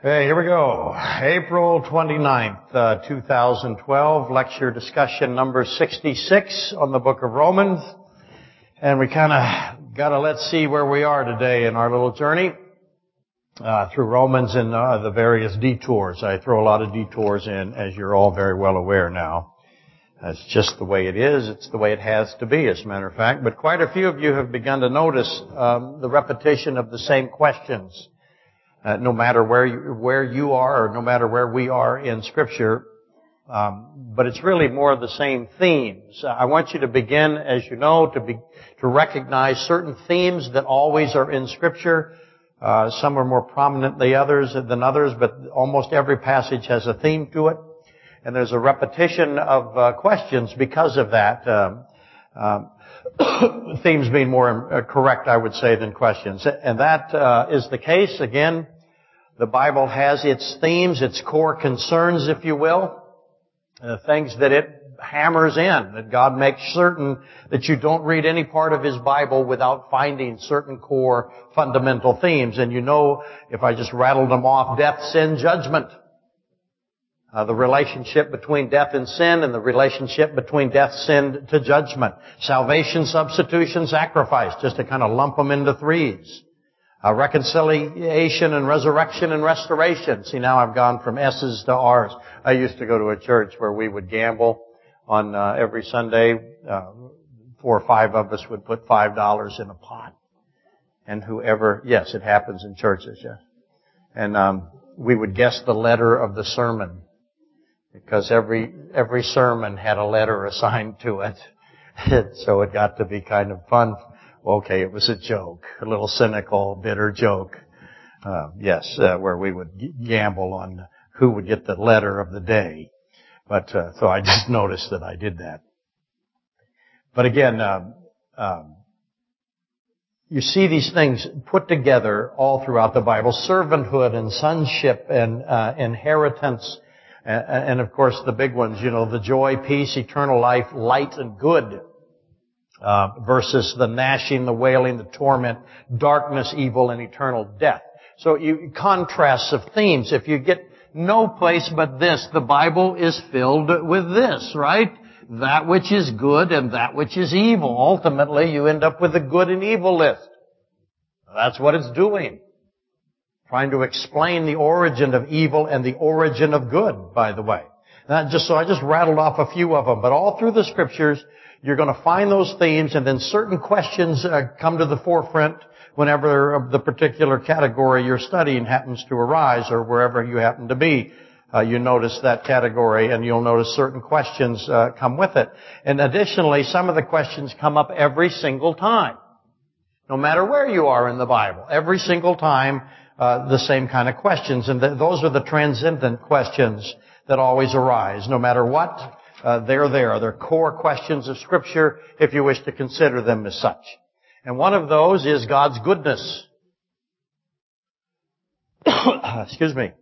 Hey, here we go. April 29th, uh, 2012, lecture discussion number 66 on the book of Romans. And we kind of gotta let's see where we are today in our little journey, uh, through Romans and uh, the various detours. I throw a lot of detours in, as you're all very well aware now. That's just the way it is. It's the way it has to be, as a matter of fact. But quite a few of you have begun to notice um, the repetition of the same questions uh, no matter where you, where you are or no matter where we are in Scripture. Um, but it's really more of the same themes. I want you to begin, as you know, to be to recognize certain themes that always are in Scripture. Uh, some are more prominent than others than others, but almost every passage has a theme to it, and there's a repetition of uh, questions because of that. Um, um, themes being more uh, correct, I would say, than questions. And that uh, is the case. Again, the Bible has its themes, its core concerns, if you will, uh, things that it hammers in, that God makes certain that you don't read any part of His Bible without finding certain core fundamental themes. And you know, if I just rattled them off, death, sin, judgment. Uh, the relationship between death and sin and the relationship between death, sin to judgment. Salvation, substitution, sacrifice, just to kind of lump them into threes. Uh, reconciliation and resurrection and restoration. See, now I've gone from S's to R's. I used to go to a church where we would gamble on uh, every Sunday. Uh, four or five of us would put five dollars in a pot, and whoever, yes, it happens in churches, yes. And um, we would guess the letter of the sermon because every every sermon had a letter assigned to it. so it got to be kind of fun. Okay, it was a joke, a little cynical, bitter joke. Uh, yes, uh, where we would gamble on who would get the letter of the day. But uh, so I just noticed that I did that. But again, um, um, you see these things put together all throughout the Bible: servanthood and sonship and uh, inheritance and of course, the big ones, you know, the joy, peace, eternal life, light and good, uh, versus the gnashing, the wailing, the torment, darkness, evil, and eternal death. So you contrasts of themes. If you get no place but this, the Bible is filled with this, right? That which is good and that which is evil. Ultimately, you end up with a good and evil list. That's what it's doing trying to explain the origin of evil and the origin of good, by the way. Now, just so I just rattled off a few of them, but all through the scriptures, you're going to find those themes, and then certain questions uh, come to the forefront whenever the particular category you're studying happens to arise, or wherever you happen to be. Uh, you notice that category, and you'll notice certain questions uh, come with it. And additionally, some of the questions come up every single time. No matter where you are in the Bible, every single time uh, the same kind of questions. And th- those are the transcendent questions that always arise. No matter what, uh, they're there. They're core questions of Scripture if you wish to consider them as such. And one of those is God's goodness. Excuse me.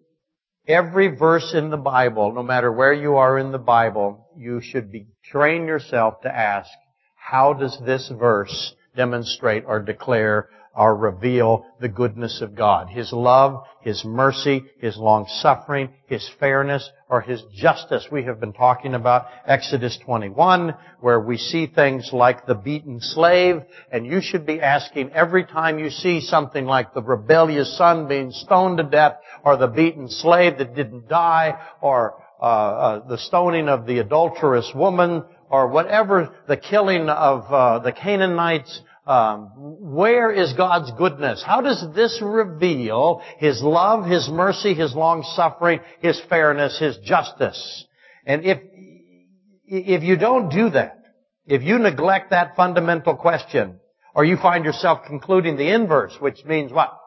Every verse in the Bible, no matter where you are in the Bible, you should be train yourself to ask, how does this verse demonstrate or declare or reveal the goodness of God. His love, His mercy, His long suffering, His fairness, or His justice. We have been talking about Exodus 21, where we see things like the beaten slave, and you should be asking every time you see something like the rebellious son being stoned to death, or the beaten slave that didn't die, or uh, uh, the stoning of the adulterous woman, or whatever, the killing of uh, the Canaanites, um, where is God's goodness? How does this reveal His love, His mercy, His long suffering, His fairness, His justice? And if, if you don't do that, if you neglect that fundamental question, or you find yourself concluding the inverse, which means what?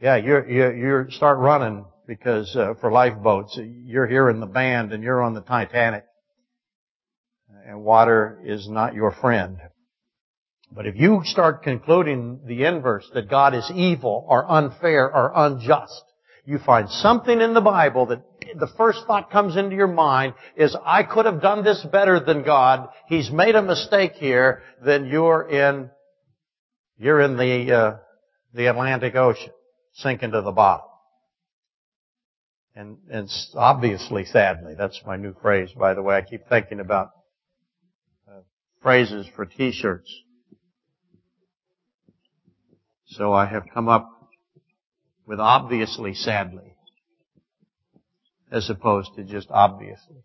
Yeah, you're, you you start running because uh, for lifeboats, you're here in the band and you're on the Titanic, and water is not your friend. But if you start concluding the inverse, that God is evil or unfair or unjust, you find something in the Bible that the first thought comes into your mind is, I could have done this better than God. He's made a mistake here. Then you're in, you're in the, uh, the Atlantic Ocean, sinking to the bottom. And, and obviously, sadly, that's my new phrase, by the way. I keep thinking about uh, phrases for t-shirts. So I have come up with obviously, sadly, as opposed to just obviously.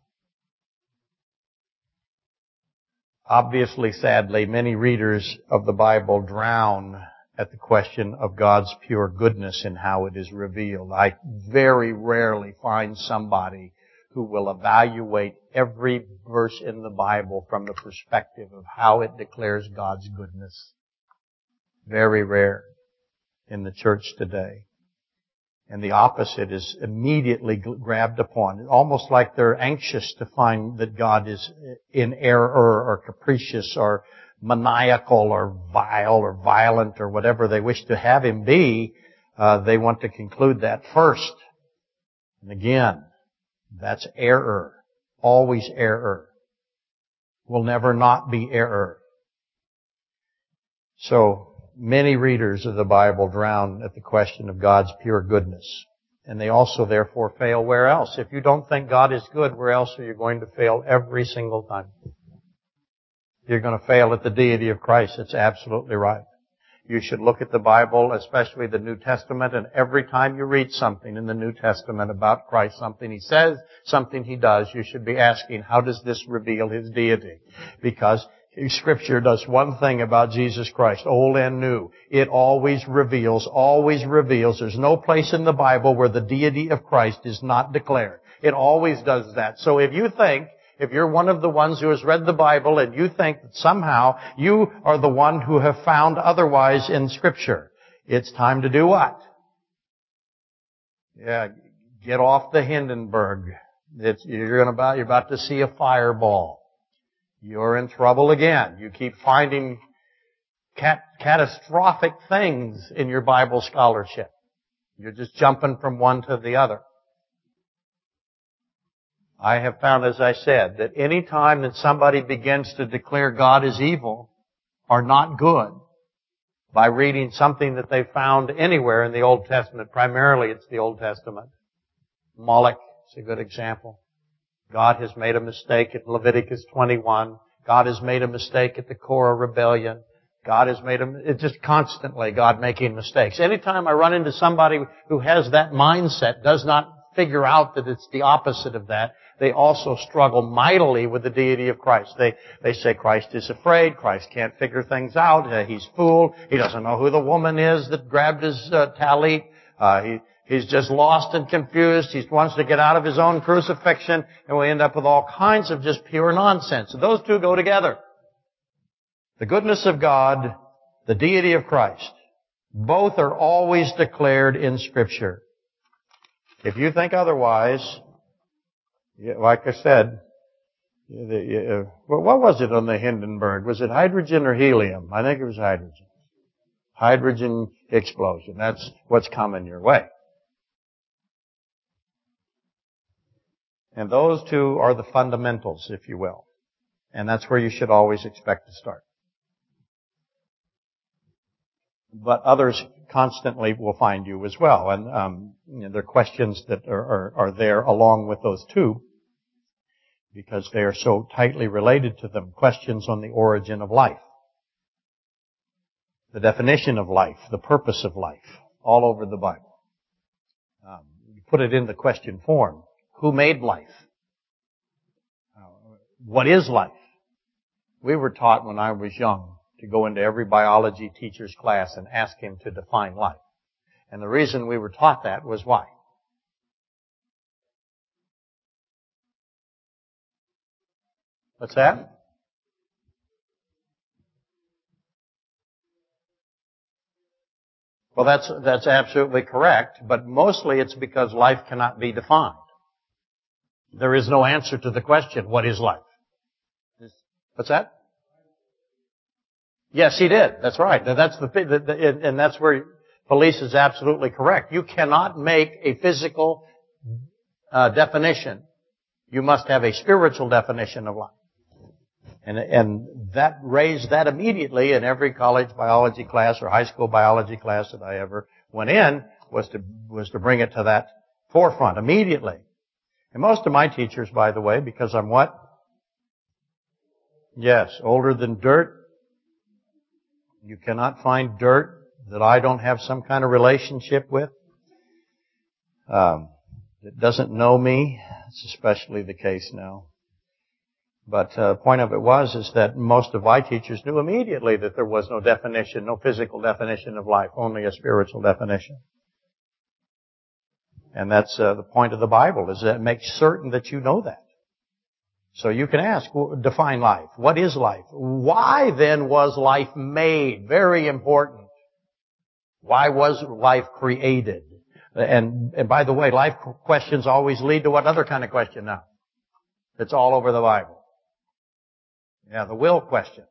Obviously, sadly, many readers of the Bible drown at the question of God's pure goodness and how it is revealed. I very rarely find somebody who will evaluate every verse in the Bible from the perspective of how it declares God's goodness. Very rare in the church today. And the opposite is immediately grabbed upon, almost like they're anxious to find that God is in error or capricious or maniacal or vile or violent or whatever they wish to have him be. Uh, they want to conclude that first. And again, that's error. Always error. Will never not be error. So, many readers of the Bible drown at the question of God's pure goodness. And they also therefore fail where else? If you don't think God is good, where else are you going to fail every single time? You're going to fail at the deity of Christ. It's absolutely right. You should look at the Bible, especially the New Testament, and every time you read something in the New Testament about Christ, something He says, something He does, you should be asking, how does this reveal His deity? Because Scripture does one thing about Jesus Christ, old and new. It always reveals, always reveals. There's no place in the Bible where the deity of Christ is not declared. It always does that. So if you think, if you're one of the ones who has read the Bible and you think that somehow you are the one who have found otherwise in Scripture, it's time to do what? Yeah, get off the Hindenburg. It's, you're, about, you're about to see a fireball you're in trouble again. You keep finding cat- catastrophic things in your Bible scholarship. You're just jumping from one to the other. I have found, as I said, that any time that somebody begins to declare God is evil or not good by reading something that they found anywhere in the Old Testament, primarily it's the Old Testament. Moloch is a good example. God has made a mistake at Leviticus 21. God has made a mistake at the Korah rebellion. God has made a, it's just constantly God making mistakes. Anytime I run into somebody who has that mindset, does not figure out that it's the opposite of that, they also struggle mightily with the deity of Christ. They, they say Christ is afraid, Christ can't figure things out, uh, he's fooled, he doesn't know who the woman is that grabbed his uh, uh, he, He's just lost and confused. He wants to get out of his own crucifixion, and we end up with all kinds of just pure nonsense. And those two go together. The goodness of God, the deity of Christ, both are always declared in Scripture. If you think otherwise, like I said, uh, what was it on the Hindenburg? Was it hydrogen or helium? I think it was hydrogen. Hydrogen explosion. That's what's coming your way. And those two are the fundamentals, if you will. And that's where you should always expect to start. But others constantly will find you as well. And um, you know, there are questions that are, are, are there along with those two because they are so tightly related to them. Questions on the origin of life, the definition of life, the purpose of life, all over the Bible. Um, you put it in the question form. Who made life? What is life? We were taught when I was young to go into every biology teacher's class and ask him to define life. And the reason we were taught that was why? What's that? Well, that's, that's absolutely correct, but mostly it's because life cannot be defined. There is no answer to the question, what is life? What's that? Yes, he did. That's right. That's the, and that's where police is absolutely correct. You cannot make a physical uh, definition. You must have a spiritual definition of life. And, and that raised that immediately in every college biology class or high school biology class that I ever went in was to, was to bring it to that Forefront, immediately. And most of my teachers, by the way, because I'm what? Yes, older than dirt. You cannot find dirt that I don't have some kind of relationship with. Um, that doesn't know me. It's especially the case now. But uh, point of it was is that most of my teachers knew immediately that there was no definition, no physical definition of life, only a spiritual definition. And that's uh, the point of the Bible is that it makes certain that you know that. So you can ask, define life. What is life? Why then was life made? Very important. Why was life created? And, and by the way, life questions always lead to what other kind of question now? It's all over the Bible. Yeah, the will question.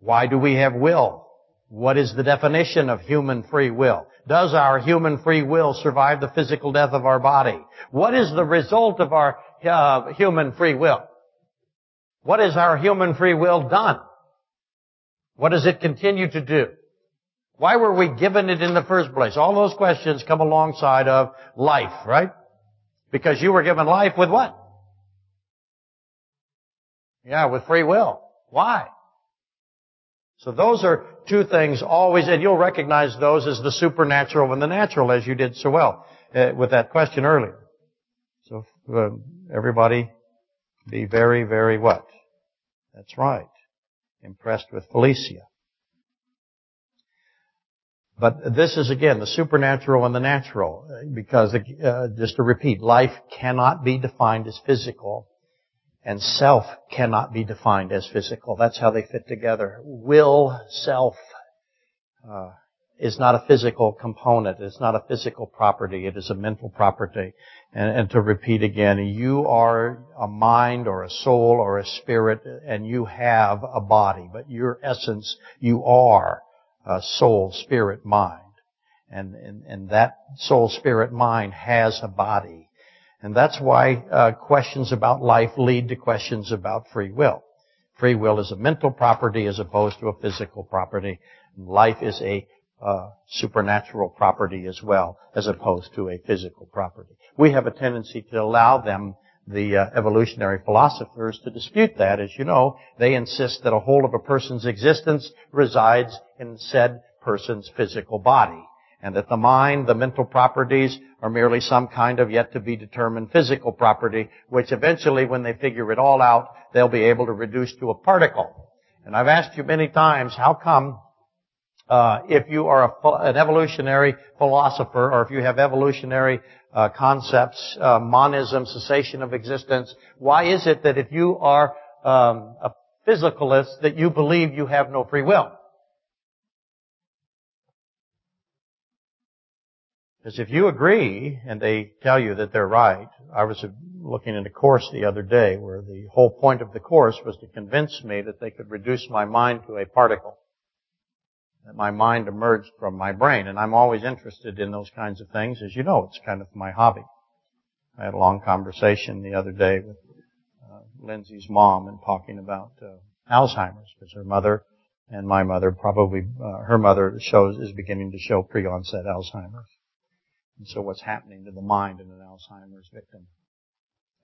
Why do we have will? What is the definition of human free will? Does our human free will survive the physical death of our body? What is the result of our uh, human free will? What has our human free will done? What does it continue to do? Why were we given it in the first place? All those questions come alongside of life, right? Because you were given life with what? Yeah, with free will. Why? So those are two things always, and you'll recognize those as the supernatural and the natural as you did so well uh, with that question earlier. So uh, everybody be very, very what? That's right. Impressed with Felicia. But this is again the supernatural and the natural, because uh, just to repeat, life cannot be defined as physical, and self cannot be defined as physical. That's how they fit together. Will, self, uh, is not a physical component. It's not a physical property. It is a mental property. And, and to repeat again, you are a mind or a soul or a spirit, and you have a body, but your essence, you are a soul, spirit, mind. And, and, and that soul, spirit, mind has a body. And that's why uh, questions about life lead to questions about free will. Free will is a mental property as opposed to a physical property. Life is a uh, supernatural property as well, as opposed to a physical property. We have a tendency to allow them the uh, evolutionary philosophers to dispute that. As you know, they insist that a whole of a person's existence resides in said person's physical body. And that the mind, the mental properties, are merely some kind of yet to be determined physical property, which eventually, when they figure it all out, they'll be able to reduce to a particle. And I've asked you many times, how come uh, if you are a, an evolutionary philosopher, or if you have evolutionary uh, concepts, uh, monism, cessation of existence. Why is it that if you are um, a physicalist, that you believe you have no free will? Because if you agree, and they tell you that they're right, I was looking at a course the other day where the whole point of the course was to convince me that they could reduce my mind to a particle that my mind emerged from my brain. And I'm always interested in those kinds of things. As you know, it's kind of my hobby. I had a long conversation the other day with uh, Lindsay's mom and talking about uh, Alzheimer's because her mother and my mother probably uh, her mother shows is beginning to show pre-onset Alzheimer's. And so what's happening to the mind in an Alzheimer's victim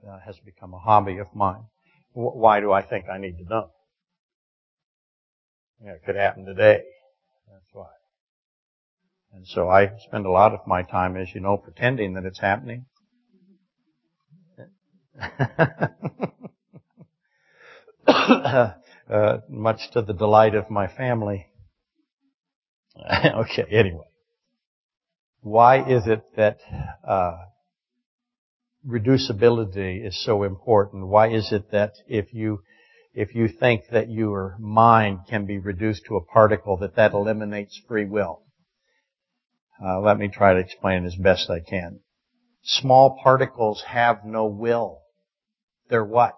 uh, has become a hobby of mine. W- why do I think I need to know? It could happen today. That's why. And so I spend a lot of my time, as you know, pretending that it's happening. uh, much to the delight of my family. okay, anyway. Why is it that uh, reducibility is so important? Why is it that if you if you think that your mind can be reduced to a particle, that that eliminates free will. Uh, let me try to explain as best I can. Small particles have no will. They're what?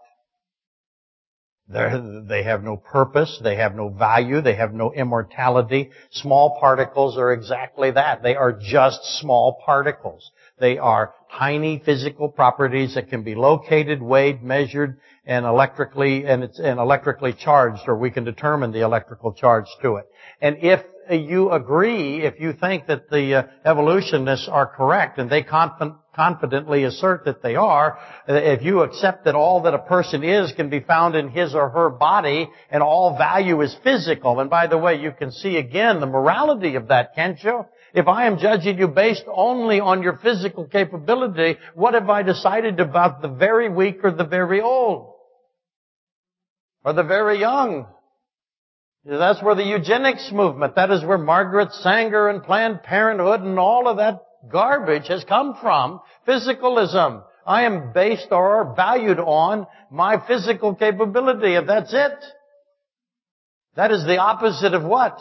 They're, they have no purpose. They have no value. They have no immortality. Small particles are exactly that. They are just small particles. They are tiny physical properties that can be located, weighed, measured, and electrically and it's and electrically charged, or we can determine the electrical charge to it. And if you agree, if you think that the uh, evolutionists are correct, and they conf- confidently assert that they are, if you accept that all that a person is can be found in his or her body, and all value is physical, and by the way, you can see again the morality of that, can't you? If I am judging you based only on your physical capability, what have I decided about the very weak or the very old? Or the very young? That's where the eugenics movement, that is where Margaret Sanger and Planned Parenthood and all of that garbage has come from. Physicalism. I am based or valued on my physical capability, if that's it. That is the opposite of what?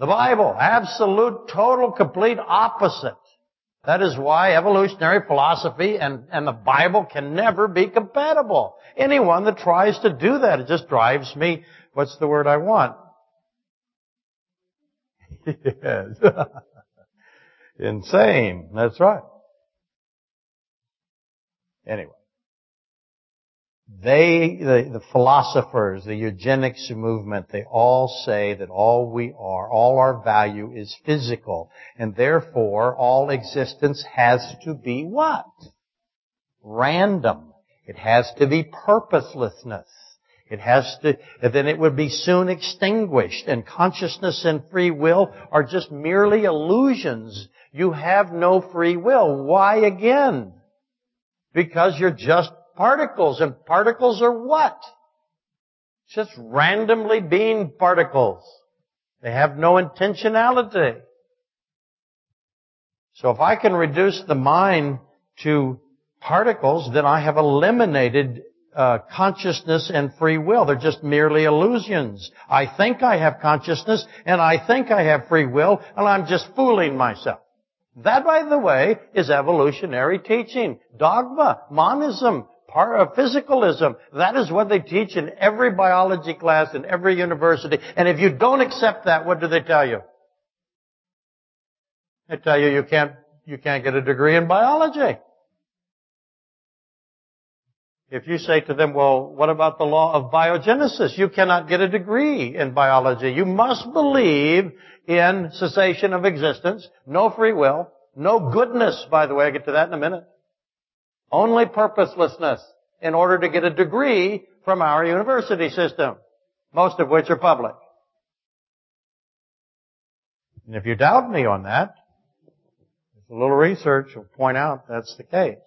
The Bible. Absolute, total, complete opposite. That is why evolutionary philosophy and, and the Bible can never be compatible. Anyone that tries to do that, it just drives me, what's the word I want? yes. Insane. That's right. Anyway. They, the, the, philosophers, the eugenics movement, they all say that all we are, all our value is physical. And therefore, all existence has to be what? Random. It has to be purposelessness. It has to, then it would be soon extinguished. And consciousness and free will are just merely illusions. You have no free will. Why again? Because you're just particles. And particles are what? Just randomly being particles. They have no intentionality. So if I can reduce the mind to particles, then I have eliminated uh, consciousness and free will. They're just merely illusions. I think I have consciousness and I think I have free will and I'm just fooling myself. That, by the way, is evolutionary teaching. Dogma, monism, part of physicalism. That is what they teach in every biology class in every university. And if you don't accept that, what do they tell you? They tell you you can't, you can't get a degree in biology. If you say to them, well, what about the law of biogenesis? You cannot get a degree in biology. You must believe in cessation of existence, no free will, no goodness, by the way, I'll get to that in a minute. Only purposelessness in order to get a degree from our university system, most of which are public. And if you doubt me on that, a little research will point out that's the case.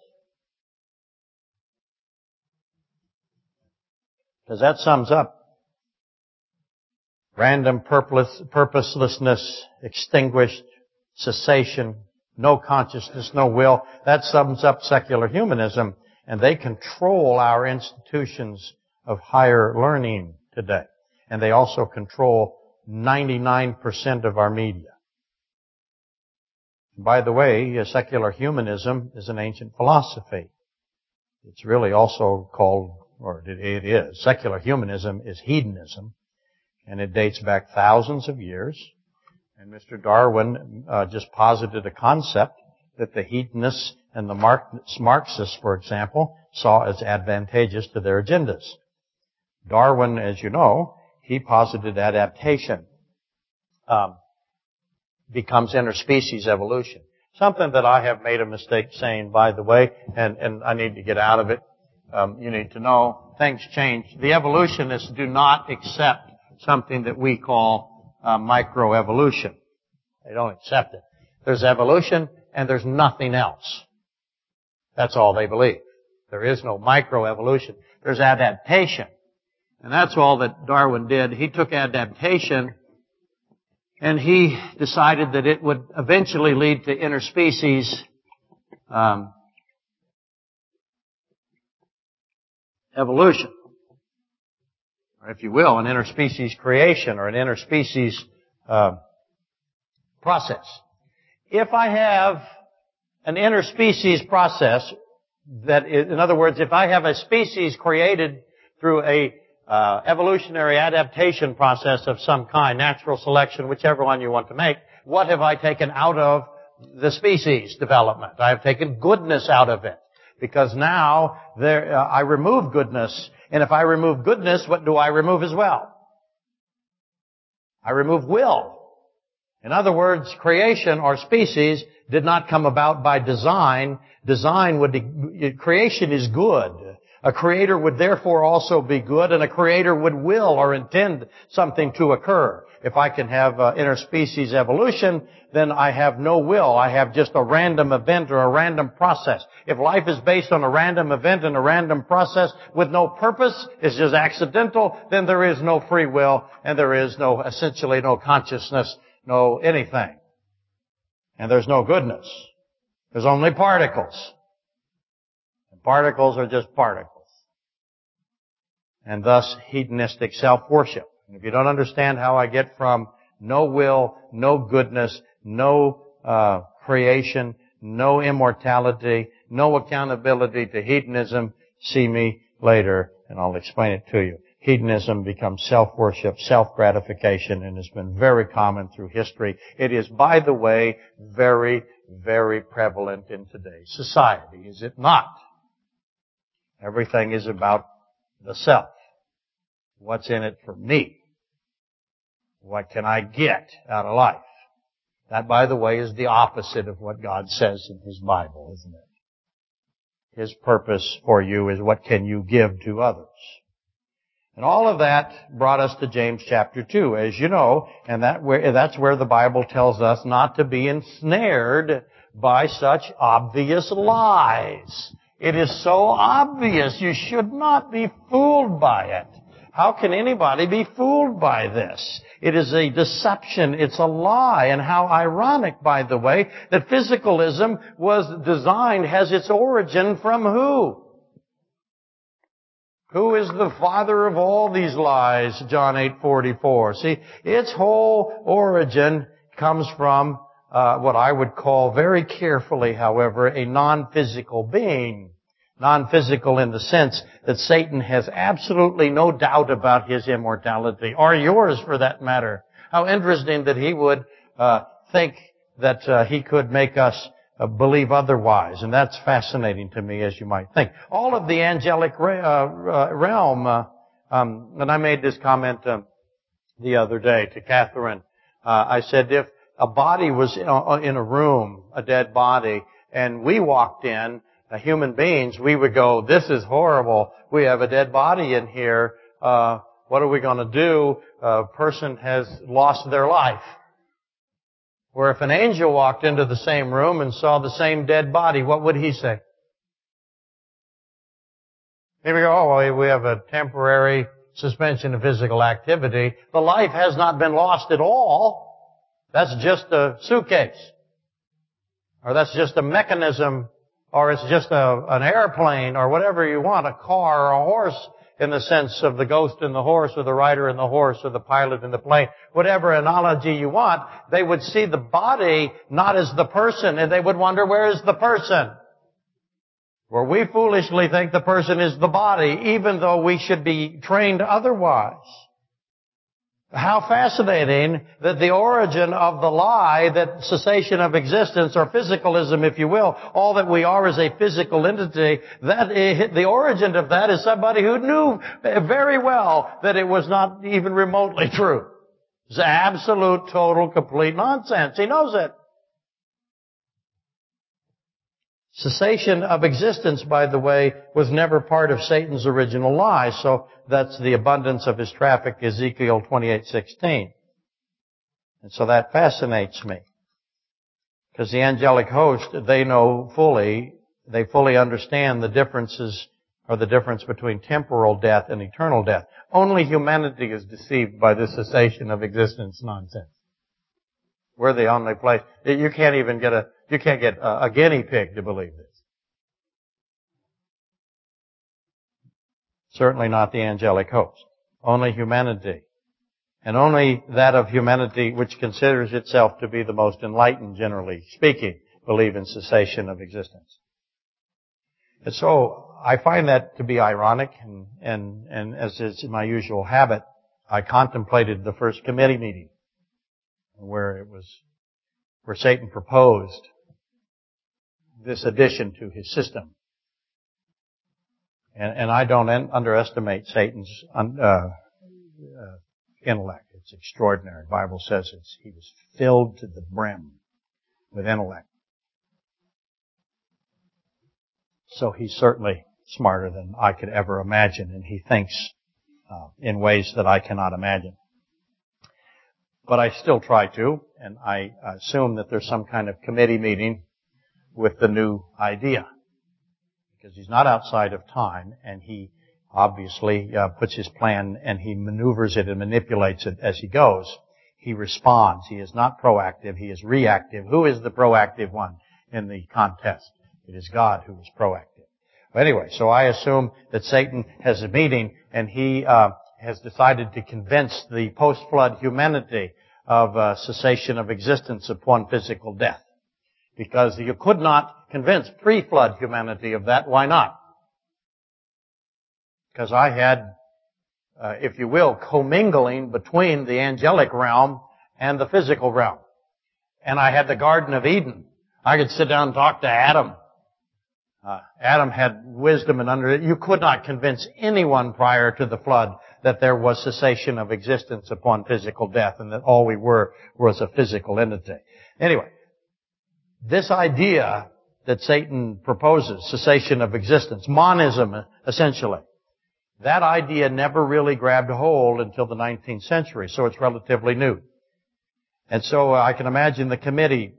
Because that sums up random purpose, purposelessness, extinguished, cessation, no consciousness, no will. That sums up secular humanism, and they control our institutions of higher learning today. And they also control 99% of our media. By the way, secular humanism is an ancient philosophy. It's really also called, or it is, secular humanism is hedonism, and it dates back thousands of years. And Mr. Darwin uh, just posited a concept that the hedonists and the Marxists, for example, saw as advantageous to their agendas. Darwin, as you know, he posited adaptation um, becomes interspecies evolution. Something that I have made a mistake saying, by the way, and, and I need to get out of it. Um, you need to know things change. The evolutionists do not accept something that we call uh, microevolution. They don't accept it. There's evolution and there's nothing else. That's all they believe. There is no microevolution. There's adaptation. And that's all that Darwin did. He took adaptation and he decided that it would eventually lead to interspecies um, evolution or if you will, an interspecies creation or an interspecies uh, process. If I have an interspecies process that, is, in other words, if I have a species created through a uh, evolutionary adaptation process of some kind, natural selection, whichever one you want to make, what have I taken out of the species development? I have taken goodness out of it. Because now there, uh, I remove goodness and if I remove goodness, what do I remove as well? I remove will. In other words, creation or species did not come about by design. Design would, creation is good. A creator would therefore also be good, and a creator would will or intend something to occur. If I can have uh, interspecies evolution, then I have no will. I have just a random event or a random process. If life is based on a random event and a random process with no purpose, it's just accidental, then there is no free will, and there is no, essentially no consciousness, no anything. And there's no goodness. There's only particles. Particles are just particles and thus hedonistic self-worship. If you don't understand how I get from no will, no goodness, no uh, creation, no immortality, no accountability to hedonism, see me later and I'll explain it to you. Hedonism becomes self-worship, self-gratification, and has been very common through history. It is, by the way, very, very prevalent in today's society, is it not? Everything is about the self. What's in it for me? What can I get out of life? That, by the way, is the opposite of what God says in His Bible, isn't it? His purpose for you is what can you give to others. And all of that brought us to James chapter 2, as you know, and that where, that's where the Bible tells us not to be ensnared by such obvious lies. It is so obvious you should not be fooled by it. How can anybody be fooled by this? It is a deception. It's a lie. And how ironic, by the way, that physicalism was designed, has its origin from who? Who is the father of all these lies? John 8:44. See, its whole origin comes from uh, what I would call very carefully, however, a non-physical being non-physical in the sense that Satan has absolutely no doubt about his immortality, or yours for that matter. How interesting that he would uh, think that uh, he could make us uh, believe otherwise, and that's fascinating to me, as you might think. All of the angelic uh, uh, realm, uh, um, and I made this comment um, the other day to Catherine. I said if a body was in a room, a dead body, and we walked in, human beings, we would go, this is horrible. We have a dead body in here. Uh, what are we going to do? A person has lost their life. Where if an angel walked into the same room and saw the same dead body, what would he say? Here we go, oh, well, we have a temporary suspension of physical activity. The life has not been lost at all. That's just a suitcase. Or that's just a mechanism or it's just a, an airplane or whatever you want, a car or a horse in the sense of the ghost and the horse or the rider and the horse or the pilot and the plane, whatever analogy you want, they would see the body not as the person and they would wonder where is the person? Where we foolishly think the person is the body even though we should be trained otherwise. How fascinating that the origin of the lie, that cessation of existence or physicalism, if you will, all that we are is a physical entity, that the origin of that is somebody who knew very well that it was not even remotely true. It's absolute, total, complete nonsense. He knows it. Cessation of existence, by the way, was never part of Satan's original lie, so that's the abundance of his traffic, Ezekiel 28:16. And so that fascinates me. Because the angelic host, they know fully, they fully understand the differences or the difference between temporal death and eternal death. Only humanity is deceived by this cessation of existence nonsense. We're the only place. You can't even get a, you can't get a, a guinea pig to believe this. Certainly not the angelic host. Only humanity. And only that of humanity which considers itself to be the most enlightened, generally speaking, believe in cessation of existence. And so, I find that to be ironic, and, and, and as is my usual habit, I contemplated the first committee meeting where it was, where Satan proposed this addition to his system. And, and I don't underestimate Satan's uh, uh, intellect. It's extraordinary. The Bible says he was filled to the brim with intellect. So he's certainly smarter than I could ever imagine, and he thinks uh, in ways that I cannot imagine. But I still try to, and I assume that there's some kind of committee meeting with the new idea. Because he's not outside of time, and he obviously uh, puts his plan and he maneuvers it and manipulates it as he goes. He responds. He is not proactive. He is reactive. Who is the proactive one in the contest? It is God who is proactive. Anyway, so I assume that Satan has a meeting and he uh, has decided to convince the post-flood humanity of uh, cessation of existence upon physical death. Because you could not convince pre-flood humanity of that. Why not? Because I had, uh, if you will, commingling between the angelic realm and the physical realm. And I had the Garden of Eden. I could sit down and talk to Adam uh, Adam had wisdom and under it. You could not convince anyone prior to the flood that there was cessation of existence upon physical death and that all we were was a physical entity. Anyway, this idea that Satan proposes, cessation of existence, monism essentially, that idea never really grabbed hold until the 19th century, so it's relatively new. And so I can imagine the committee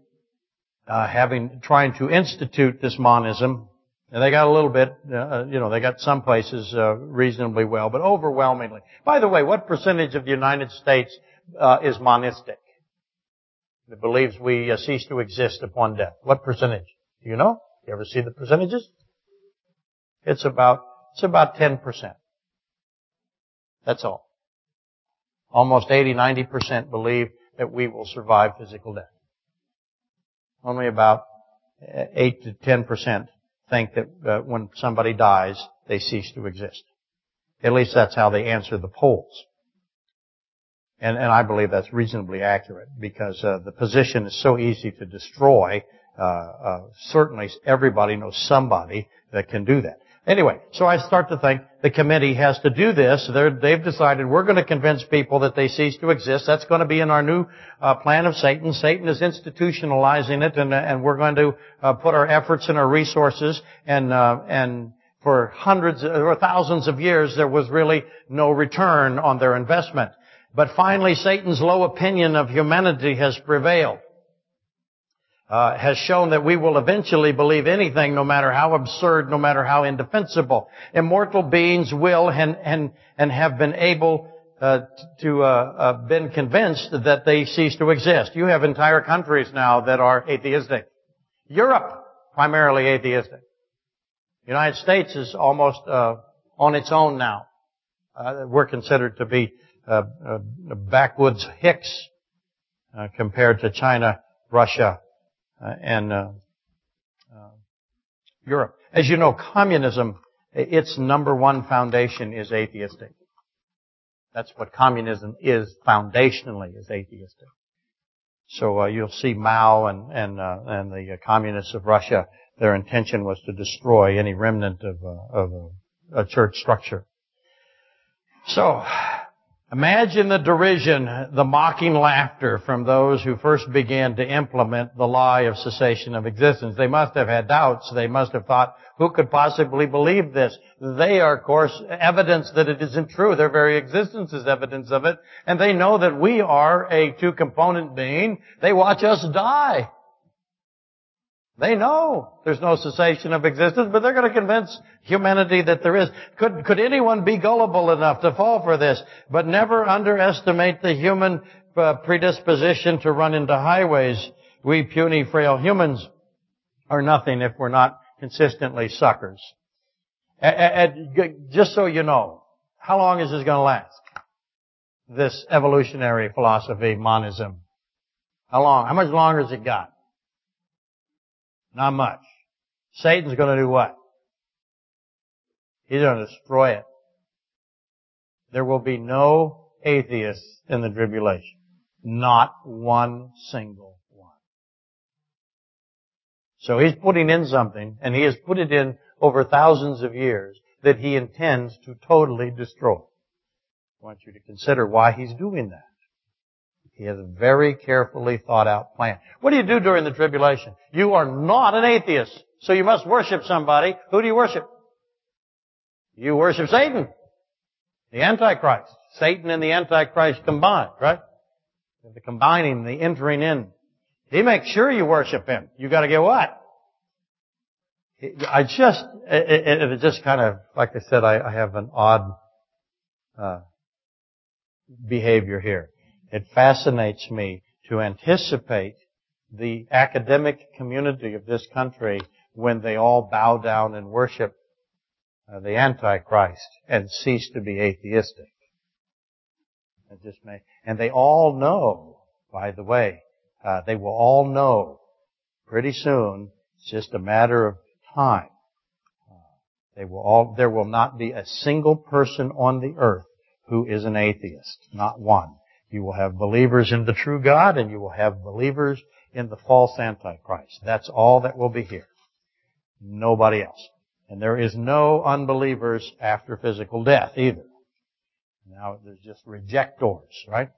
uh, having trying to institute this monism and they got a little bit, uh, you know, they got some places uh, reasonably well, but overwhelmingly. By the way, what percentage of the United States uh, is monistic? That believes we uh, cease to exist upon death. What percentage? Do you know? You ever see the percentages? It's about it's about ten percent. That's all. Almost 80, 90 percent believe that we will survive physical death. Only about uh, eight to ten percent think that uh, when somebody dies, they cease to exist. At least that's how they answer the polls. And, and I believe that's reasonably accurate because uh, the position is so easy to destroy. Uh, uh certainly, everybody knows somebody that can do that. Anyway, so I start to think the committee has to do this. They're, they've decided we're going to convince people that they cease to exist. That's going to be in our new uh, plan of Satan. Satan is institutionalizing it, and, and we're going to uh, put our efforts and our resources and uh, and for hundreds or thousands of years there was really no return on their investment. But finally, Satan's low opinion of humanity has prevailed uh, has shown that we will eventually believe anything, no matter how absurd, no matter how indefensible. Immortal beings will and and and have been able uh, to uh, uh, been convinced that they cease to exist. You have entire countries now that are atheistic. Europe primarily atheistic. The United States is almost uh, on its own now. Uh, we're considered to be uh, backwoods hicks compared to China, Russia, uh, and uh, uh, Europe. As you know, communism, its number one foundation is atheistic. That's what communism is foundationally, is atheistic. So uh, you'll see Mao and and uh, and the uh, communists of Russia. Their intention was to destroy any remnant of of a, a church structure. So Imagine the derision, the mocking laughter from those who first began to implement the lie of cessation of existence. They must have had doubts. They must have thought, who could possibly believe this? They are, of course, evidence that it isn't true. Their very existence is evidence of it. And they know that we are a two-component being. They watch us die. They know there's no cessation of existence, but they're going to convince humanity that there is. Could, could anyone be gullible enough to fall for this? But never underestimate the human uh, predisposition to run into highways. We puny, frail humans are nothing if we're not consistently suckers. just so you know, how long is this going to last? This evolutionary philosophy, monism. How long? How much longer has it got? Not much. Satan's going to do what? He's going to destroy it. There will be no atheists in the tribulation. Not one single one. So he's putting in something, and he has put it in over thousands of years, that he intends to totally destroy. I want you to consider why he's doing that. He has a very carefully thought out plan. What do you do during the tribulation? You are not an atheist, so you must worship somebody. Who do you worship? You worship Satan. The Antichrist. Satan and the Antichrist combined, right? The combining, the entering in. He makes sure you worship him. You gotta get what? I just, it, it, it just kind of, like I said, I, I have an odd uh, behavior here. It fascinates me to anticipate the academic community of this country when they all bow down and worship uh, the Antichrist and cease to be atheistic. May, and they all know, by the way, uh, they will all know pretty soon. It's just a matter of time. They will all, there will not be a single person on the earth who is an atheist. Not one. You will have believers in the true God and you will have believers in the false Antichrist. That's all that will be here. Nobody else. And there is no unbelievers after physical death either. Now there's just rejectors, right?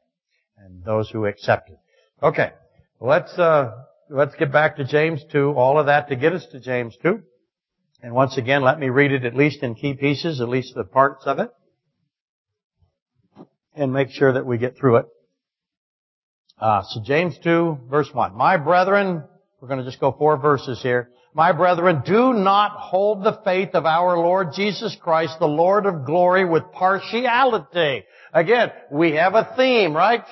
And those who accept it. Okay. Let's, uh, let's get back to James 2. All of that to get us to James 2. And once again, let me read it at least in key pieces, at least the parts of it. And make sure that we get through it. Uh, so James 2 verse 1. My brethren, we're going to just go four verses here. My brethren, do not hold the faith of our Lord Jesus Christ, the Lord of glory, with partiality. Again, we have a theme, right?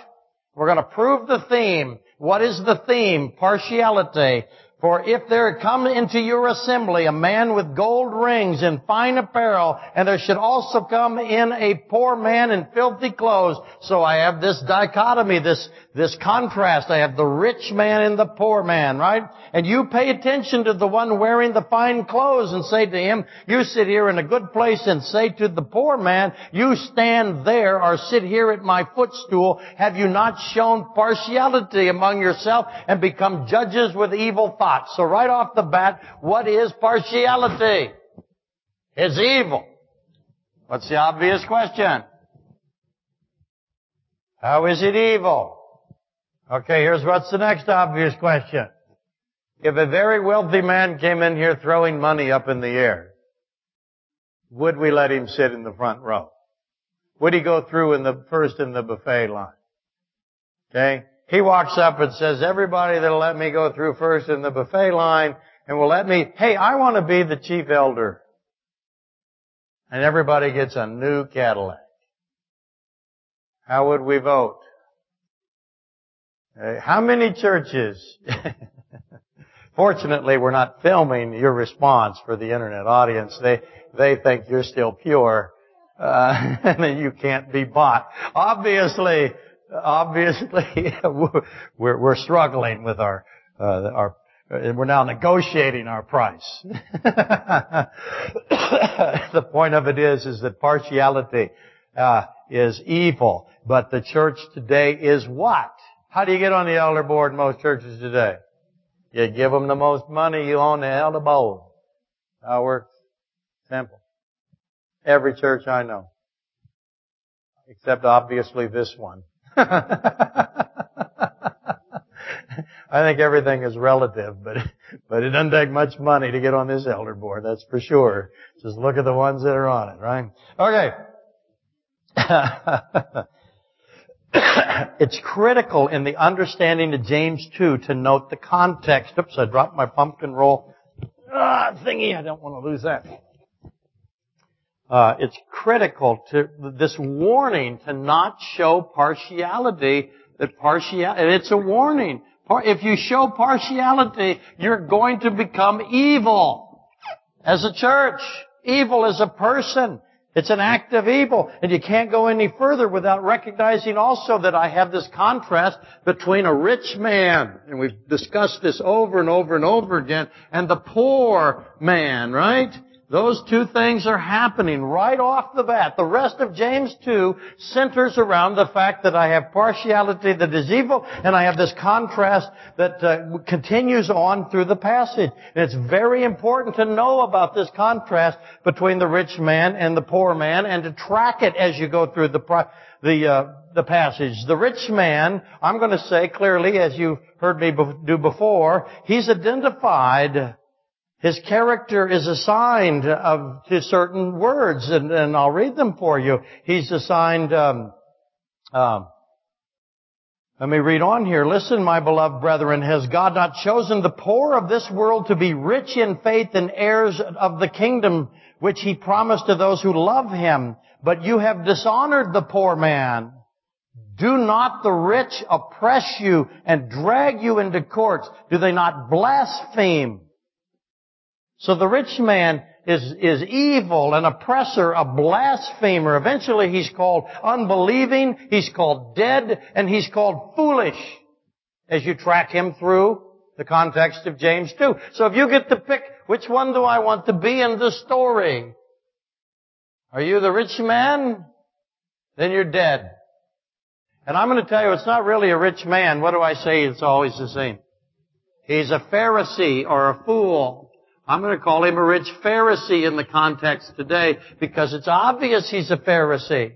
We're going to prove the theme. What is the theme? Partiality. For if there come into your assembly a man with gold rings and fine apparel, and there should also come in a poor man in filthy clothes. So I have this dichotomy, this, this contrast. I have the rich man and the poor man, right? And you pay attention to the one wearing the fine clothes and say to him, you sit here in a good place and say to the poor man, you stand there or sit here at my footstool. Have you not shown partiality among yourself and become judges with evil thoughts? So right off the bat, what is partiality? It's evil. What's the obvious question? How is it evil? Okay, here's what's the next obvious question. If a very wealthy man came in here throwing money up in the air, would we let him sit in the front row? Would he go through in the first in the buffet line? Okay? He walks up and says, everybody that'll let me go through first in the buffet line and will let me, hey, I want to be the chief elder. And everybody gets a new Cadillac. How would we vote? How many churches? Fortunately, we're not filming your response for the internet audience. They, they think you're still pure, uh, and then you can't be bought. Obviously, obviously we're, we're struggling with our, uh, our, we're now negotiating our price. the point of it is, is that partiality, uh, is evil, but the church today is what? How do you get on the elder board in most churches today? You give them the most money, you own the elder board. It works? Simple. Every church I know. Except obviously this one. I think everything is relative, but but it doesn't take much money to get on this elder board, that's for sure. Just look at the ones that are on it, right? Okay. it's critical in the understanding of James 2 to note the context. Oops, I dropped my pumpkin roll ah, thingy. I don't want to lose that. Uh, it's critical to this warning to not show partiality. That partiality, it's a warning. If you show partiality, you're going to become evil as a church. Evil as a person. It's an act of evil. And you can't go any further without recognizing also that I have this contrast between a rich man, and we've discussed this over and over and over again, and the poor man, right? Those two things are happening right off the bat. The rest of James 2 centers around the fact that I have partiality that is evil, and I have this contrast that uh, continues on through the passage. And it's very important to know about this contrast between the rich man and the poor man, and to track it as you go through the the uh, the passage. The rich man, I'm going to say clearly, as you've heard me do before, he's identified his character is assigned of, to certain words, and, and I'll read them for you. He's assigned. Um, um, let me read on here. Listen, my beloved brethren, has God not chosen the poor of this world to be rich in faith and heirs of the kingdom which He promised to those who love Him? But you have dishonored the poor man. Do not the rich oppress you and drag you into courts? Do they not blaspheme? So the rich man is, is evil, an oppressor, a blasphemer. Eventually he's called unbelieving, he's called dead, and he's called foolish as you track him through the context of James 2. So if you get to pick which one do I want to be in the story? Are you the rich man? Then you're dead. And I'm going to tell you, it's not really a rich man. What do I say? It's always the same. He's a Pharisee or a fool. I'm going to call him a rich Pharisee in the context today because it's obvious he's a Pharisee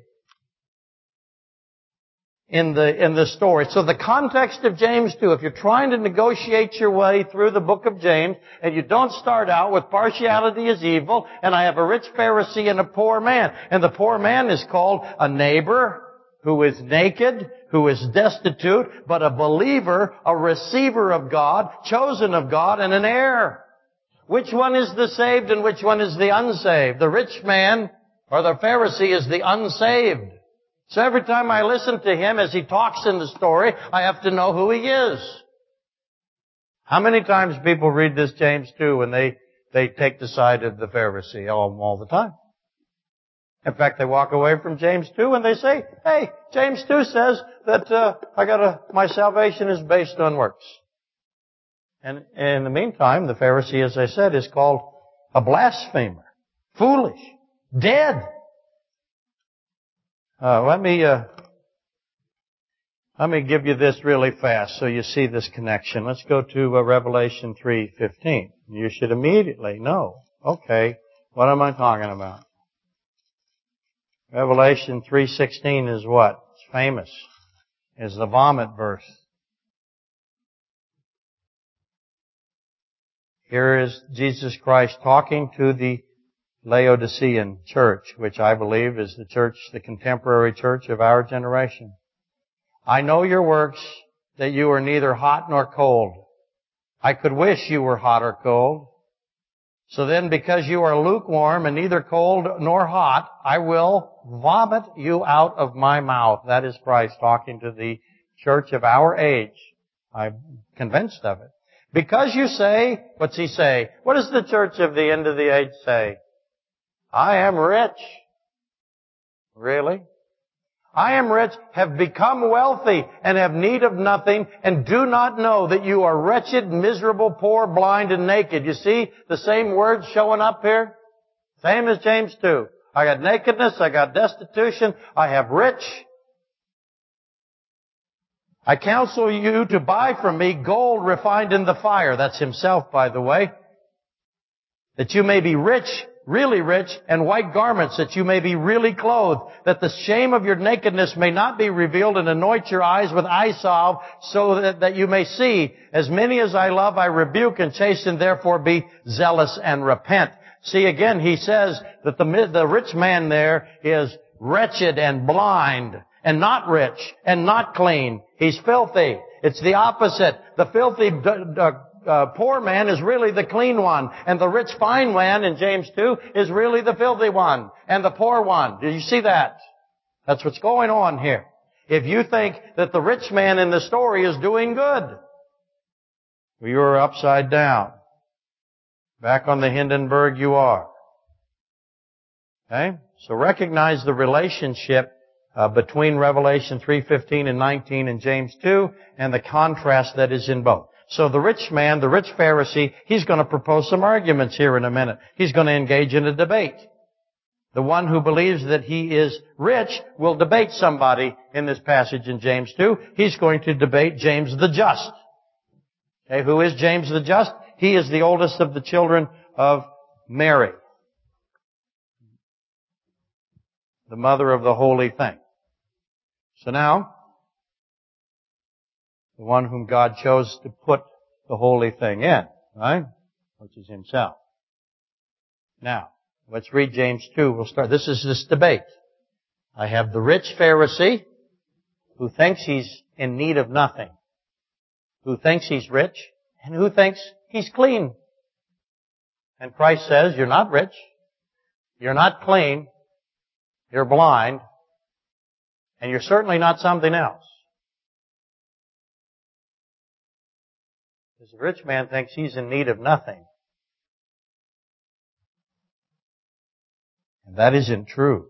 in the, in the story. So the context of James 2, if you're trying to negotiate your way through the book of James, and you don't start out with partiality is evil, and I have a rich Pharisee and a poor man, and the poor man is called a neighbor, who is naked, who is destitute, but a believer, a receiver of God, chosen of God, and an heir. Which one is the saved and which one is the unsaved? The rich man or the Pharisee is the unsaved. So every time I listen to him as he talks in the story, I have to know who he is. How many times people read this James 2 and they, they take the side of the Pharisee? All, all the time. In fact, they walk away from James 2 and they say, hey, James 2 says that uh, I gotta, my salvation is based on works. And in the meantime, the Pharisee, as I said, is called a blasphemer, foolish, dead. Uh, let me uh, let me give you this really fast so you see this connection. Let's go to uh, Revelation 3:15. You should immediately know. Okay, what am I talking about? Revelation 3:16 is what? It's famous. Is the vomit verse. Here is Jesus Christ talking to the Laodicean church, which I believe is the church, the contemporary church of our generation. I know your works, that you are neither hot nor cold. I could wish you were hot or cold. So then, because you are lukewarm and neither cold nor hot, I will vomit you out of my mouth. That is Christ talking to the church of our age. I'm convinced of it. Because you say, what's he say? What does the church of the end of the age say? I am rich. Really? I am rich, have become wealthy, and have need of nothing, and do not know that you are wretched, miserable, poor, blind, and naked. You see the same words showing up here? Same as James 2. I got nakedness, I got destitution, I have rich, I counsel you to buy from me gold refined in the fire. That's himself, by the way. That you may be rich, really rich, and white garments, that you may be really clothed, that the shame of your nakedness may not be revealed, and anoint your eyes with eye salve, so that, that you may see. As many as I love, I rebuke and chasten, therefore be zealous and repent. See again, he says that the, the rich man there is wretched and blind and not rich and not clean. He's filthy. It's the opposite. The filthy uh, poor man is really the clean one, and the rich fine man in James 2 is really the filthy one, and the poor one. Do you see that? That's what's going on here. If you think that the rich man in the story is doing good, you're upside down. Back on the Hindenburg you are. Okay? So recognize the relationship uh, between Revelation 3:15 and 19 and James 2 and the contrast that is in both. So the rich man, the rich Pharisee, he's going to propose some arguments here in a minute. He's going to engage in a debate. The one who believes that he is rich will debate somebody in this passage in James 2. He's going to debate James the Just. Okay, who is James the Just? He is the oldest of the children of Mary. The mother of the holy thing. So now, the one whom God chose to put the holy thing in, right? Which is himself. Now, let's read James 2. We'll start. This is this debate. I have the rich Pharisee who thinks he's in need of nothing, who thinks he's rich, and who thinks he's clean. And Christ says, you're not rich, you're not clean, you're blind, and you're certainly not something else. Because the rich man thinks he's in need of nothing. And that isn't true.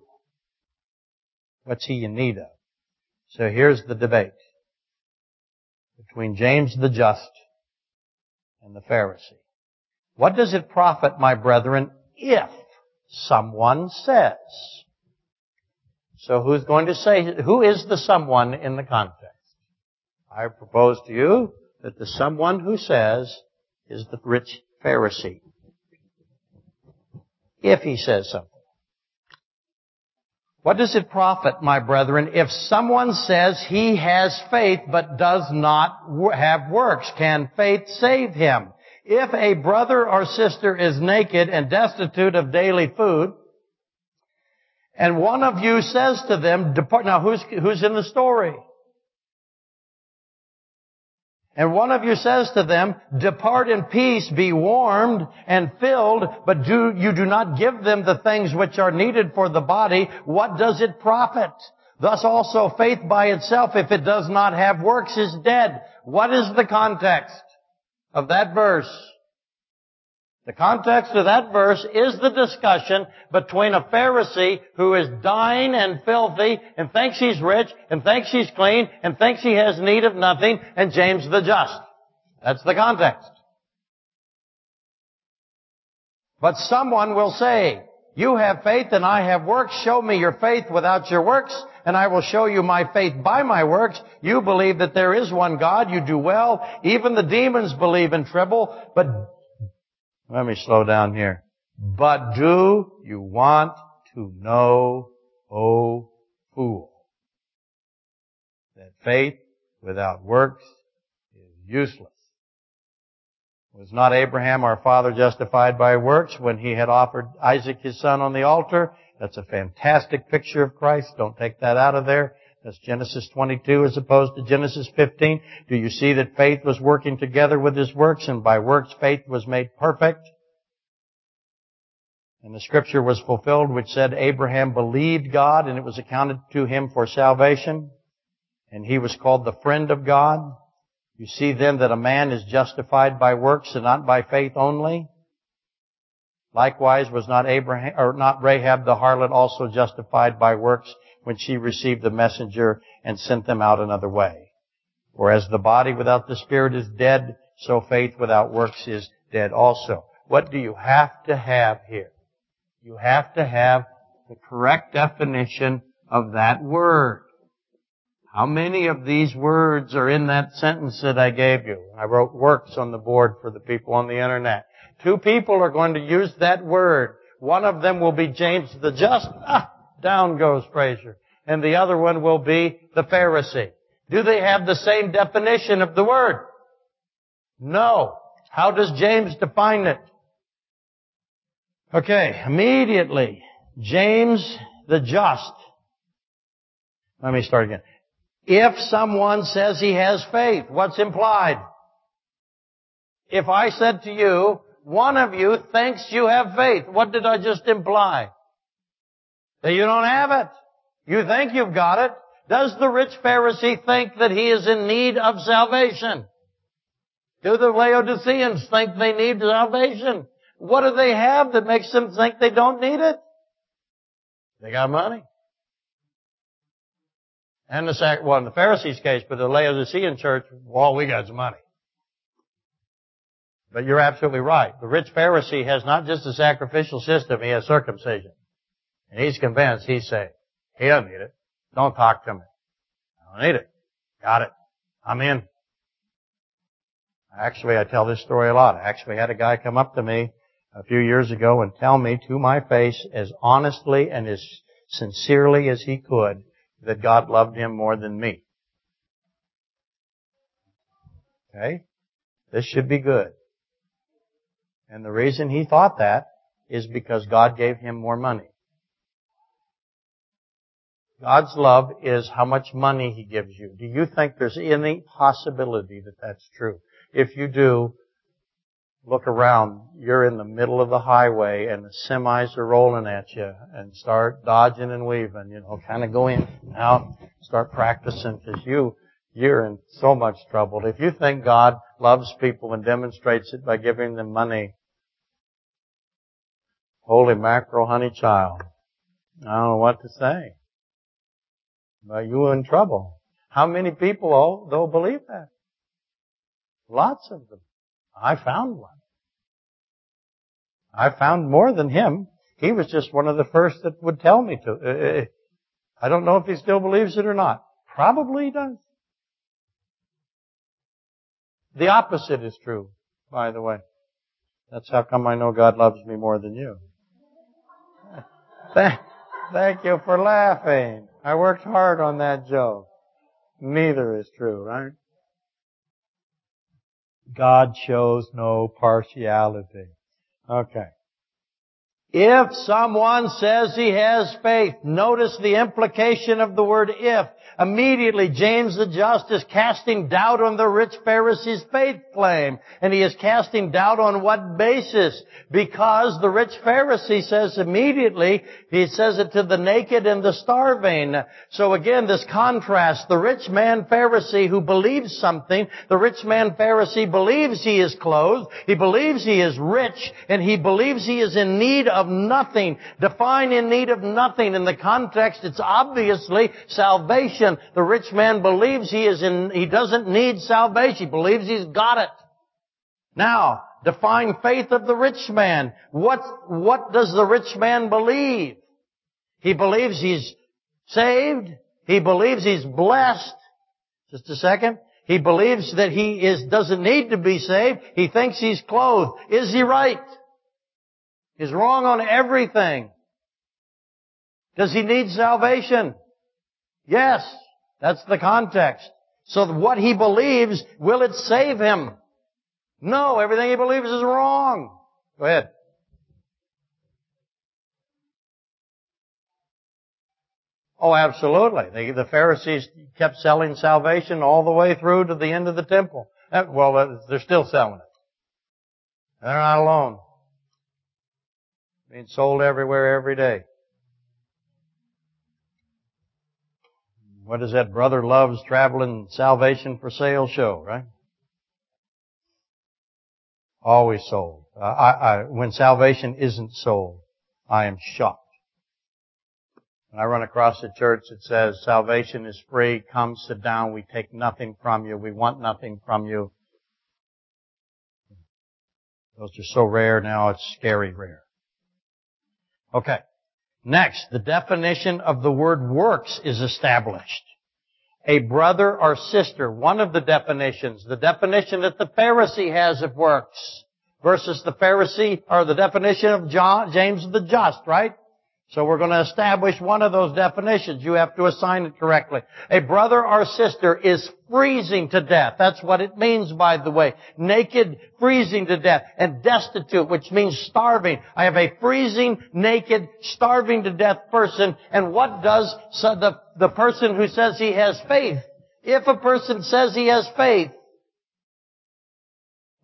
What's he in need of? So here's the debate between James the Just and the Pharisee. What does it profit, my brethren, if someone says? So who's going to say, who is the someone in the context? I propose to you that the someone who says is the rich Pharisee. If he says something. What does it profit, my brethren, if someone says he has faith but does not have works? Can faith save him? If a brother or sister is naked and destitute of daily food, and one of you says to them, depart, now who's, who's in the story? And one of you says to them, depart in peace, be warmed and filled, but do, you do not give them the things which are needed for the body. What does it profit? Thus also faith by itself, if it does not have works, is dead. What is the context of that verse? The context of that verse is the discussion between a Pharisee who is dying and filthy and thinks he's rich and thinks he's clean and thinks he has need of nothing and James the just. That's the context. But someone will say, you have faith and I have works. Show me your faith without your works and I will show you my faith by my works. You believe that there is one God. You do well. Even the demons believe and tremble. But let me slow down here. But do you want to know, O fool, that faith without works is useless? Was not Abraham our father justified by works when he had offered Isaac his son on the altar? That's a fantastic picture of Christ. Don't take that out of there. That's Genesis 22 as opposed to Genesis 15. Do you see that faith was working together with his works and by works faith was made perfect? And the scripture was fulfilled which said Abraham believed God and it was accounted to him for salvation. And he was called the friend of God. You see then that a man is justified by works and not by faith only. Likewise was not Abraham, or not Rahab the harlot also justified by works when she received the messenger and sent them out another way. For as the body without the spirit is dead, so faith without works is dead also. What do you have to have here? You have to have the correct definition of that word. How many of these words are in that sentence that I gave you? I wrote works on the board for the people on the internet. Two people are going to use that word. One of them will be James the Just. Ah, down goes Frazier. And the other one will be the Pharisee. Do they have the same definition of the word? No. How does James define it? Okay, immediately, James the Just. Let me start again. If someone says he has faith, what's implied? If I said to you, one of you thinks you have faith, what did I just imply? That you don't have it. You think you've got it. Does the rich Pharisee think that he is in need of salvation? Do the Laodiceans think they need salvation? What do they have that makes them think they don't need it? They got money. And the, well, in the Pharisees' case, but the Laodicean church, well, we got some money. But you're absolutely right. The rich Pharisee has not just a sacrificial system, he has circumcision. And he's convinced he's saved. He doesn't need it. Don't talk to me. I don't need it. Got it. I'm in. Actually, I tell this story a lot. I actually had a guy come up to me a few years ago and tell me to my face as honestly and as sincerely as he could that God loved him more than me. Okay? This should be good. And the reason he thought that is because God gave him more money. God's love is how much money He gives you. Do you think there's any possibility that that's true? If you do, look around. You're in the middle of the highway and the semis are rolling at you and start dodging and weaving, you know, kind of go in, and out, start practicing because you, you're in so much trouble. If you think God loves people and demonstrates it by giving them money, holy mackerel, honey child, I don't know what to say. But you're in trouble. How many people, though, believe that? Lots of them. I found one. I found more than him. He was just one of the first that would tell me to. Uh, uh, I don't know if he still believes it or not. Probably he does. The opposite is true, by the way. That's how come I know God loves me more than you. Thank you for laughing. I worked hard on that joke. Neither is true, right? God shows no partiality. Okay. If someone says he has faith, notice the implication of the word if. Immediately, James the Just is casting doubt on the rich Pharisee's faith claim. And he is casting doubt on what basis? Because the rich Pharisee says immediately, he says it to the naked and the starving. So again, this contrast, the rich man Pharisee who believes something, the rich man Pharisee believes he is clothed, he believes he is rich, and he believes he is in need of nothing. Define in need of nothing. In the context, it's obviously salvation. The rich man believes he is in, he doesn't need salvation. He believes he's got it. Now, define faith of the rich man. What, what does the rich man believe? He believes he's saved. He believes he's blessed. Just a second. He believes that he is, doesn't need to be saved. He thinks he's clothed. Is he right? He's wrong on everything. Does he need salvation? Yes, that's the context. So what he believes, will it save him? No, everything he believes is wrong. Go ahead. Oh, absolutely. The, the Pharisees kept selling salvation all the way through to the end of the temple. Well, they're still selling it. They're not alone. Being sold everywhere every day. What is that Brother Love's Traveling Salvation for Sale show, right? Always sold. I, I, when salvation isn't sold, I am shocked. When I run across a church that says salvation is free, come sit down, we take nothing from you, we want nothing from you. Those are so rare now, it's scary rare. Okay. Next, the definition of the word works is established. A brother or sister, one of the definitions, the definition that the Pharisee has of works versus the Pharisee or the definition of John, James the Just, right? So we're going to establish one of those definitions. You have to assign it correctly. A brother or sister is freezing to death. That's what it means, by the way. Naked, freezing to death. And destitute, which means starving. I have a freezing, naked, starving to death person. And what does the, the person who says he has faith? If a person says he has faith,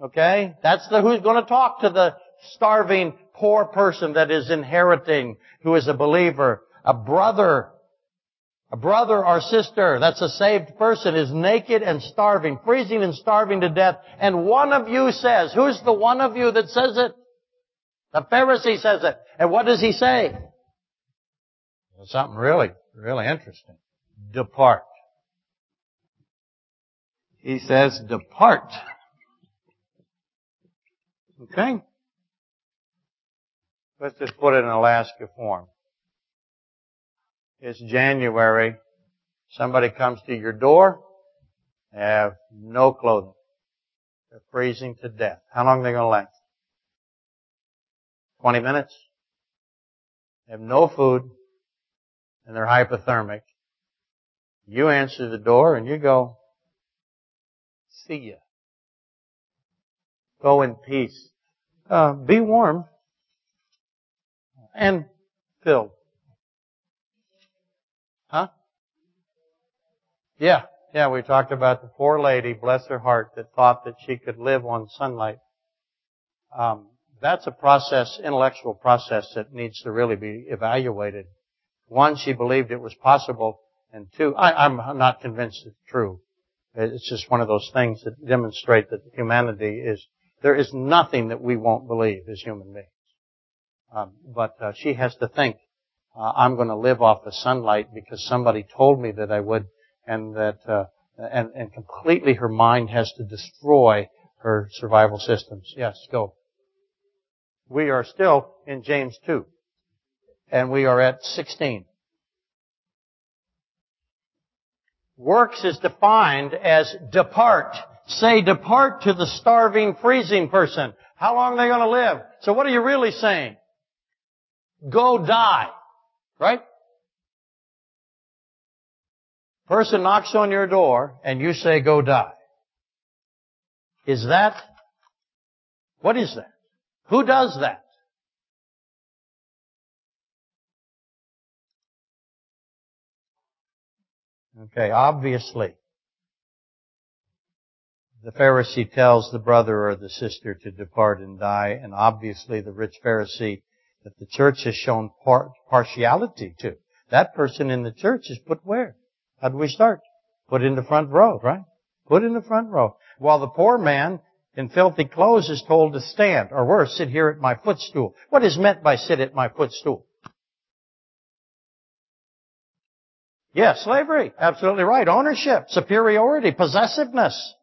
okay, that's the who's going to talk to the starving, poor person that is inheriting, who is a believer. A brother, a brother or sister that's a saved person is naked and starving, freezing and starving to death. And one of you says, who's the one of you that says it? The Pharisee says it. And what does he say? Something really, really interesting. Depart. He says, depart. Okay? Let's just put it in Alaska form. It's January. Somebody comes to your door. They have no clothing. They're freezing to death. How long are they going to last? 20 minutes? They have no food and they're hypothermic. You answer the door and you go, see ya. Go in peace. Uh, be warm and filled. Huh? Yeah, yeah, we talked about the poor lady, bless her heart, that thought that she could live on sunlight. Um, that's a process, intellectual process that needs to really be evaluated. One, she believed it was possible, and two, I, I'm not convinced it's true. It's just one of those things that demonstrate that humanity is, there is nothing that we won't believe as human beings. Um, but uh, she has to think, uh, I'm going to live off the sunlight because somebody told me that I would, and that, uh, and, and completely her mind has to destroy her survival systems. Yes, go. We are still in James 2. And we are at 16. Works is defined as depart. Say depart to the starving, freezing person. How long are they going to live? So what are you really saying? Go die. Right? Person knocks on your door and you say go die. Is that, what is that? Who does that? Okay, obviously, the Pharisee tells the brother or the sister to depart and die, and obviously the rich Pharisee that the church has shown par- partiality to. That person in the church is put where? How do we start? Put in the front row, right? Put in the front row. While the poor man in filthy clothes is told to stand, or worse, sit here at my footstool. What is meant by sit at my footstool? Yes, slavery. Absolutely right. Ownership, superiority, possessiveness.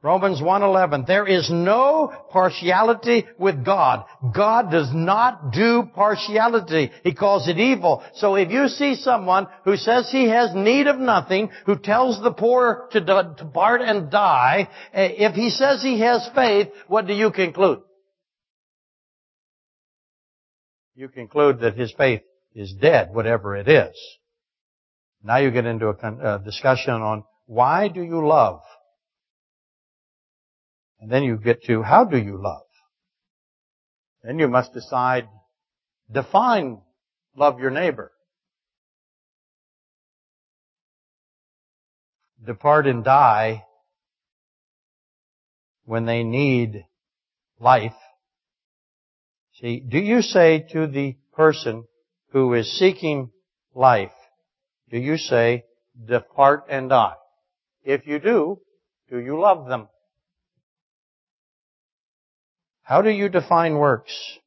Romans 1:11 There is no partiality with God. God does not do partiality. He calls it evil. So if you see someone who says he has need of nothing, who tells the poor to depart and die, eh, if he says he has faith, what do you conclude? You conclude that his faith is dead, whatever it is. Now you get into a discussion on why do you love? And then you get to how do you love? Then you must decide, define love your neighbor. Depart and die when they need life. See, do you say to the person who is seeking life, do you say, depart and die? If you do, do you love them? How do you define works?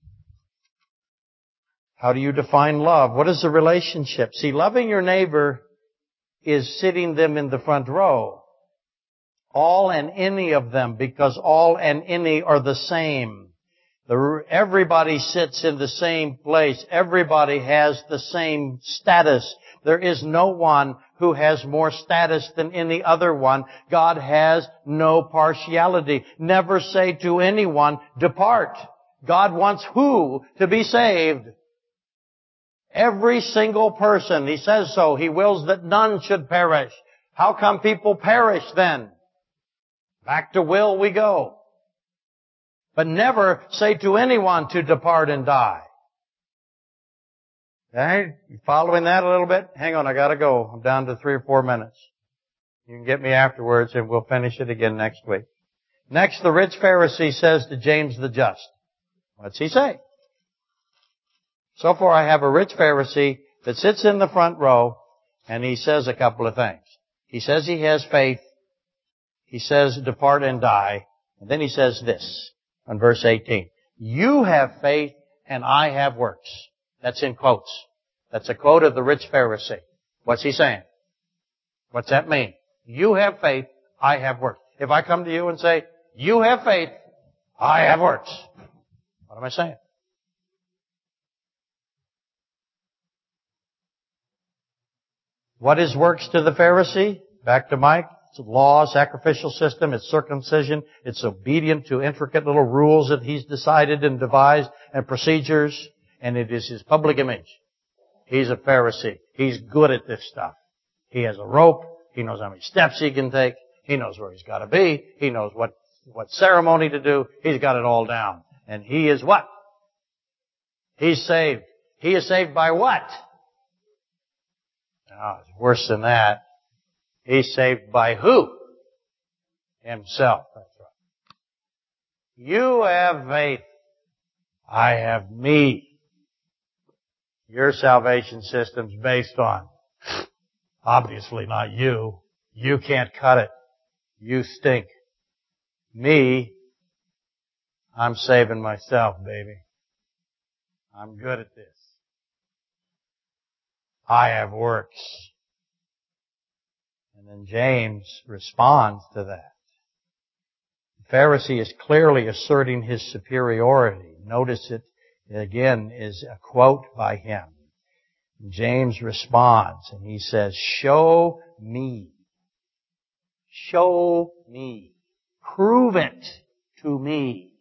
How do you define love? What is the relationship? See, loving your neighbor is sitting them in the front row. All and any of them, because all and any are the same. Everybody sits in the same place. Everybody has the same status. There is no one who has more status than any other one. God has no partiality. Never say to anyone, depart. God wants who to be saved? Every single person. He says so. He wills that none should perish. How come people perish then? Back to will we go. But never say to anyone to depart and die. You following that a little bit? Hang on, I gotta go. I'm down to three or four minutes. You can get me afterwards and we'll finish it again next week. Next, the rich Pharisee says to James the just. What's he say? So far I have a rich Pharisee that sits in the front row and he says a couple of things. He says he has faith. He says depart and die. And then he says this on verse 18. You have faith and I have works. That's in quotes. That's a quote of the rich Pharisee. What's he saying? What's that mean? You have faith, I have works. If I come to you and say, you have faith, I have works. What am I saying? What is works to the Pharisee? Back to Mike. It's law, sacrificial system, it's circumcision, it's obedient to intricate little rules that he's decided and devised and procedures, and it is his public image. He's a Pharisee. He's good at this stuff. He has a rope. He knows how many steps he can take. He knows where he's got to be. He knows what, what ceremony to do. He's got it all down. And he is what? He's saved. He is saved by what? No, it's worse than that. He's saved by who? Himself. That's right. You have faith. I have me. Your salvation system's based on obviously not you. You can't cut it. You stink. Me, I'm saving myself, baby. I'm good at this. I have works. And then James responds to that. The Pharisee is clearly asserting his superiority. Notice it again is a quote by him. James responds and he says, show me. Show me. Prove it to me.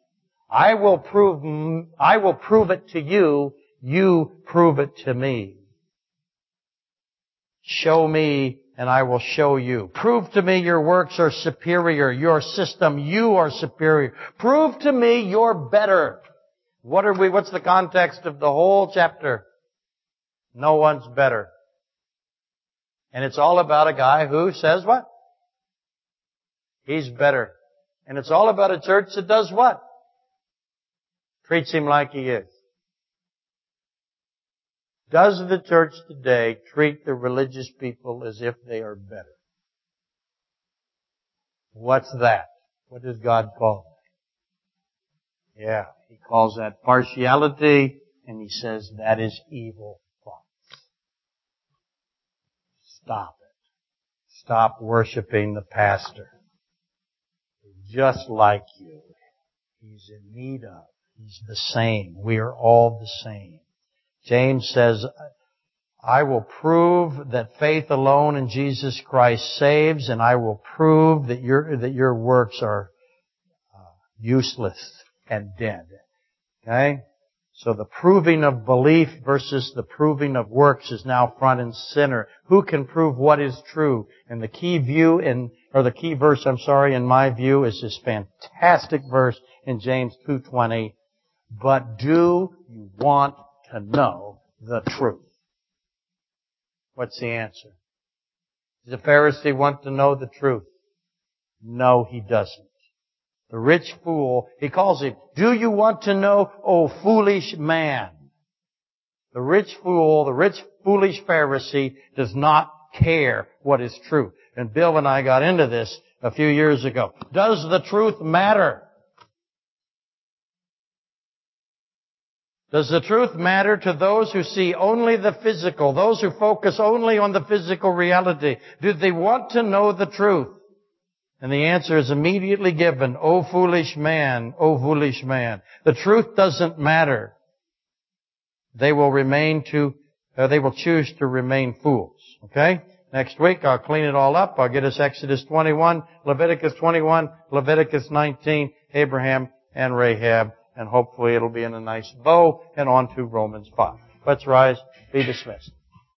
I will prove, I will prove it to you. You prove it to me. Show me and I will show you. Prove to me your works are superior. Your system, you are superior. Prove to me you're better. What are we, what's the context of the whole chapter? No one's better. And it's all about a guy who says what? He's better. And it's all about a church that does what? Treats him like he is. Does the church today treat the religious people as if they are better? What's that? What does God call? Yeah, He calls that partiality, and He says that is evil thoughts. Stop it. Stop worshiping the pastor. Just like you. He's in need of. He's the same. We are all the same. James says, I will prove that faith alone in Jesus Christ saves, and I will prove that your, that your works are uh, useless and dead. Okay? So the proving of belief versus the proving of works is now front and center. Who can prove what is true? And the key view in, or the key verse, I'm sorry, in my view is this fantastic verse in James 2.20. But do you want to know the truth. What's the answer? Does the Pharisee want to know the truth? No, he doesn't. The rich fool, he calls him, do you want to know, O foolish man? The rich fool, the rich foolish Pharisee does not care what is true. And Bill and I got into this a few years ago. Does the truth matter? Does the truth matter to those who see only the physical, those who focus only on the physical reality? Do they want to know the truth? And the answer is immediately given, O foolish man, O foolish man. The truth doesn't matter. They will remain to, uh, they will choose to remain fools. Okay? Next week I'll clean it all up. I'll get us Exodus 21, Leviticus 21, Leviticus 19, Abraham and Rahab and hopefully it'll be in a nice bow and on to Romans 5. Let's rise, be dismissed.